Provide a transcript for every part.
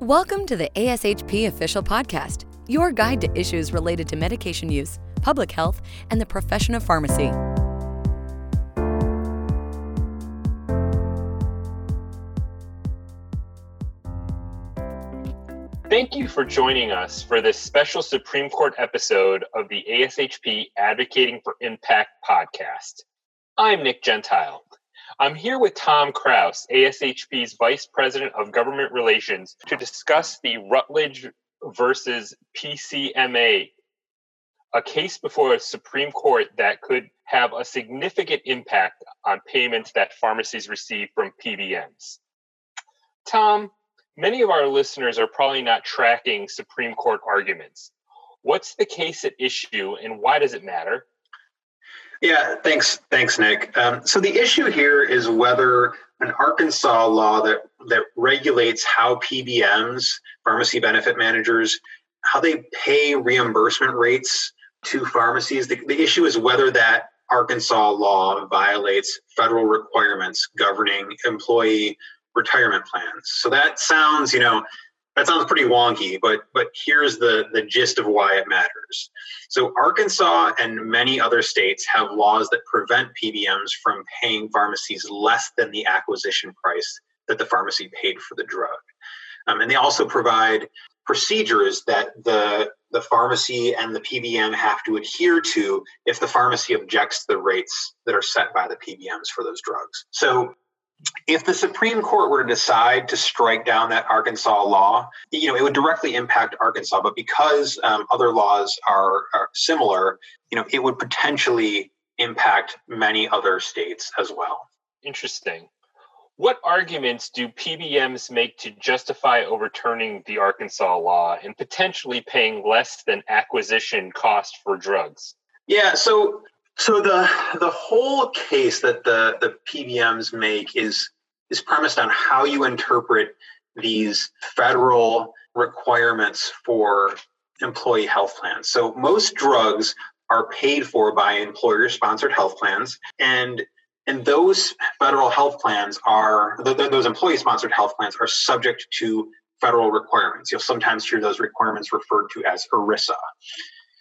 Welcome to the ASHP Official Podcast, your guide to issues related to medication use, public health, and the profession of pharmacy. Thank you for joining us for this special Supreme Court episode of the ASHP Advocating for Impact podcast. I'm Nick Gentile. I'm here with Tom Kraus, ASHP's Vice President of Government Relations, to discuss the Rutledge versus PCMA, a case before a Supreme Court that could have a significant impact on payments that pharmacies receive from PBMs. Tom, many of our listeners are probably not tracking Supreme Court arguments. What's the case at issue and why does it matter? Yeah, thanks, thanks, Nick. Um, so the issue here is whether an Arkansas law that that regulates how PBMs, pharmacy benefit managers, how they pay reimbursement rates to pharmacies. The, the issue is whether that Arkansas law violates federal requirements governing employee retirement plans. So that sounds, you know, that sounds pretty wonky, but but here's the the gist of why it matters. So Arkansas and many other states have laws that prevent PBMs from paying pharmacies less than the acquisition price that the pharmacy paid for the drug, um, and they also provide procedures that the the pharmacy and the PBM have to adhere to if the pharmacy objects to the rates that are set by the PBMs for those drugs. So if the Supreme Court were to decide to strike down that Arkansas law, you know, it would directly impact Arkansas. But because um, other laws are, are similar, you know, it would potentially impact many other states as well. Interesting. What arguments do PBMs make to justify overturning the Arkansas law and potentially paying less than acquisition cost for drugs? Yeah, so so the the whole case that the the PBMs make is is premised on how you interpret these federal requirements for employee health plans. So most drugs are paid for by employer sponsored health plans and and those federal health plans are those employee sponsored health plans are subject to federal requirements. You'll sometimes hear those requirements referred to as ERISA.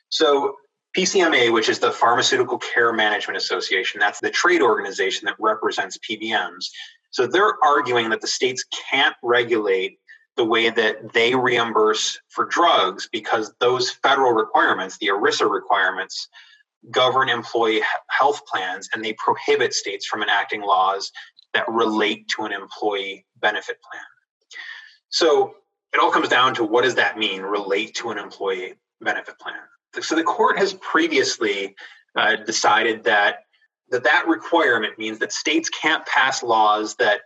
So PCMA, which is the Pharmaceutical Care Management Association, that's the trade organization that represents PBMs. So they're arguing that the states can't regulate the way that they reimburse for drugs because those federal requirements, the ERISA requirements, govern employee health plans and they prohibit states from enacting laws that relate to an employee benefit plan. So it all comes down to what does that mean, relate to an employee benefit plan? So the court has previously uh, decided that, that that requirement means that states can't pass laws that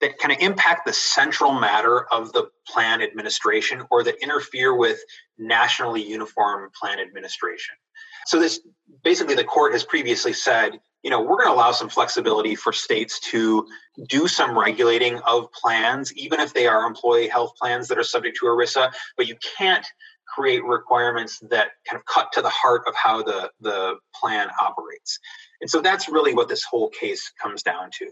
that kind of impact the central matter of the plan administration or that interfere with nationally uniform plan administration. So this basically the court has previously said, you know, we're going to allow some flexibility for states to do some regulating of plans, even if they are employee health plans that are subject to ERISA, but you can't create requirements that kind of cut to the heart of how the, the plan operates. And so that's really what this whole case comes down to.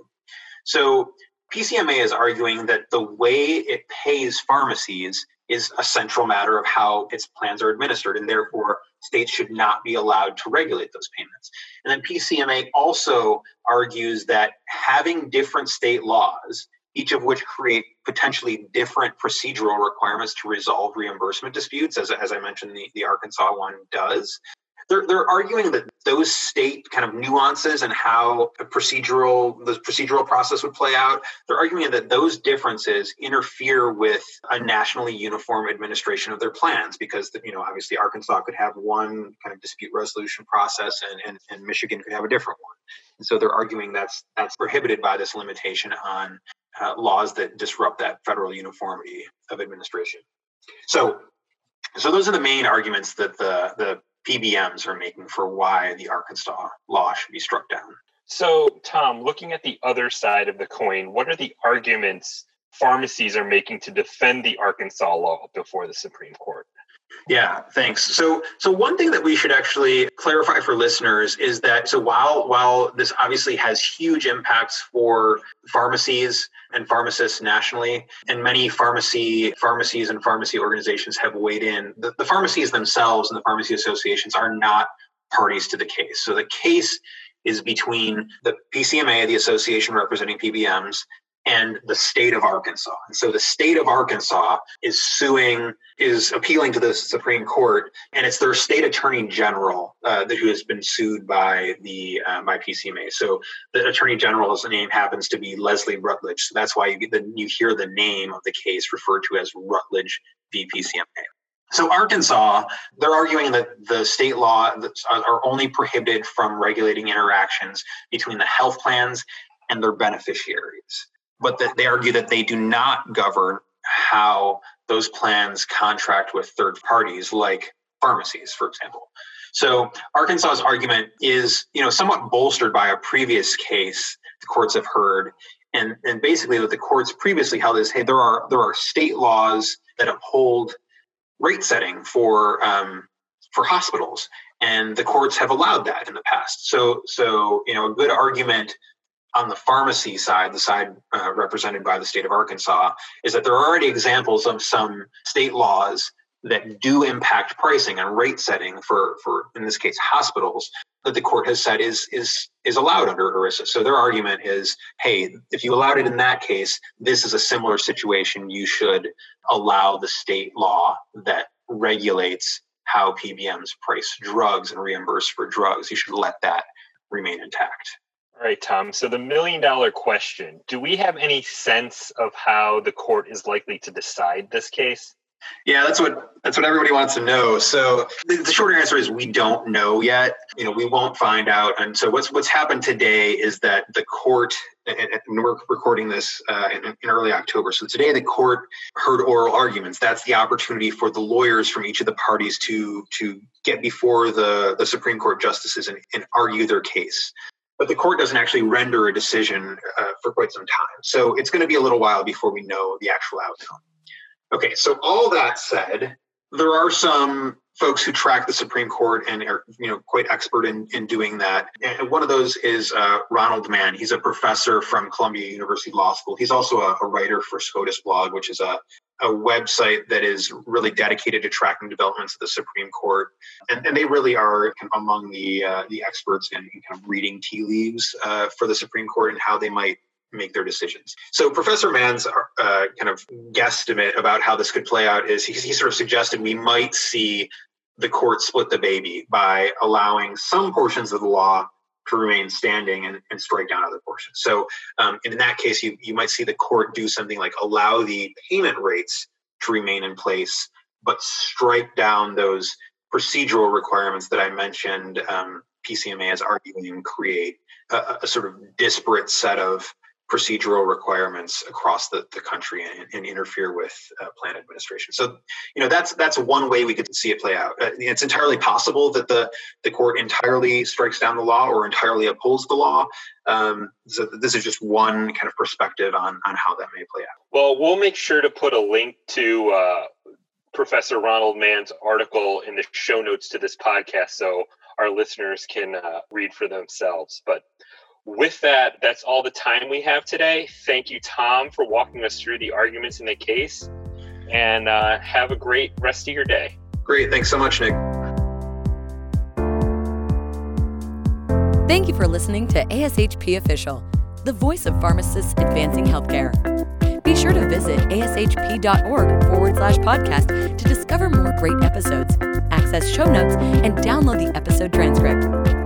So PCMA is arguing that the way it pays pharmacies is a central matter of how its plans are administered, and therefore states should not be allowed to regulate those payments. And then PCMA also argues that having different state laws each of which create potentially different procedural requirements to resolve reimbursement disputes, as, as I mentioned, the, the Arkansas one does. They're, they're arguing that those state kind of nuances and how a procedural the procedural process would play out they're arguing that those differences interfere with a nationally uniform administration of their plans because you know obviously arkansas could have one kind of dispute resolution process and, and, and michigan could have a different one and so they're arguing that's that's prohibited by this limitation on uh, laws that disrupt that federal uniformity of administration. So, so those are the main arguments that the the PBMs are making for why the Arkansas law should be struck down. So, Tom, looking at the other side of the coin, what are the arguments pharmacies are making to defend the Arkansas law before the Supreme Court? Yeah, thanks. So, so one thing that we should actually clarify for listeners is that so while while this obviously has huge impacts for pharmacies and pharmacists nationally, and many pharmacy pharmacies and pharmacy organizations have weighed in, the, the pharmacies themselves and the pharmacy associations are not parties to the case. So the case is between the PCMA, the association representing PBMs, and the state of Arkansas. And so the state of Arkansas is suing, is appealing to the Supreme Court, and it's their state attorney general uh, who has been sued by the uh, by PCMA. So the attorney general's name happens to be Leslie Rutledge. So that's why you, the, you hear the name of the case referred to as Rutledge v. PCMA. So Arkansas, they're arguing that the state law are only prohibited from regulating interactions between the health plans and their beneficiaries but that they argue that they do not govern how those plans contract with third parties like pharmacies for example. So arkansas's argument is you know somewhat bolstered by a previous case the courts have heard and and basically what the courts previously held is hey there are there are state laws that uphold rate setting for um, for hospitals and the courts have allowed that in the past. So so you know a good argument on the pharmacy side, the side uh, represented by the state of Arkansas, is that there are already examples of some state laws that do impact pricing and rate setting for, for in this case, hospitals that the court has said is is is allowed under ERISA. So their argument is, hey, if you allowed it in that case, this is a similar situation. You should allow the state law that regulates how PBMs price drugs and reimburse for drugs. You should let that remain intact. All right, Tom. So the million dollar question do we have any sense of how the court is likely to decide this case? Yeah, that's what that's what everybody wants to know. So the, the short answer is we don't know yet. You know, we won't find out. And so what's what's happened today is that the court, and, we're recording this uh, in, in, early October. So today the court heard oral arguments. That's the opportunity for the lawyers from each of the parties to to get before the the Supreme Court justices and, and argue their case but the court doesn't actually render a decision uh, for quite some time. So it's going to be a little while before we know the actual outcome. Okay, so all that said, there are some folks who track the Supreme Court and are you know quite expert in, in doing that. And one of those is uh, Ronald Mann. He's a professor from Columbia University Law School. He's also a, a writer for SCOTUS Blog, which is a, a website that is really dedicated to tracking developments of the Supreme Court, and, and they really are kind of among the uh, the experts in, in, kind of reading tea leaves uh, for the Supreme Court and how they might make their decisions. So Professor Mann's uh, kind of guesstimate about how this could play out is he, he sort of suggested we might see the court split the baby by allowing some portions of the law to remain standing and, and strike down other portions. So um, in that case, you, you might see the court do something like allow the payment rates to remain in place, but strike down those procedural requirements that I mentioned um, PCMA is arguing create a, a, sort of disparate set of procedural requirements across the, the country and, and interfere with uh, plan administration. So, you know, that's that's one way we could see it play out. Uh, it's entirely possible that the the court entirely strikes down the law or entirely upholds the law. Um, so this is just one kind of perspective on on how that may play out. Well, we'll make sure to put a link to. Uh, Professor Ronald Mann's article in the show notes to this podcast so our listeners can uh, read for themselves. But with that, that's all the time we have today. Thank you, Tom, for walking us through the arguments in the case. And uh, have a great rest of your day. Great. Thanks so much, Nick. Thank you for listening to ASHP Official, the voice of pharmacists advancing healthcare. Be sure to visit ashp.org forward slash podcast to discover more great episodes, access show notes, and download the episode transcript.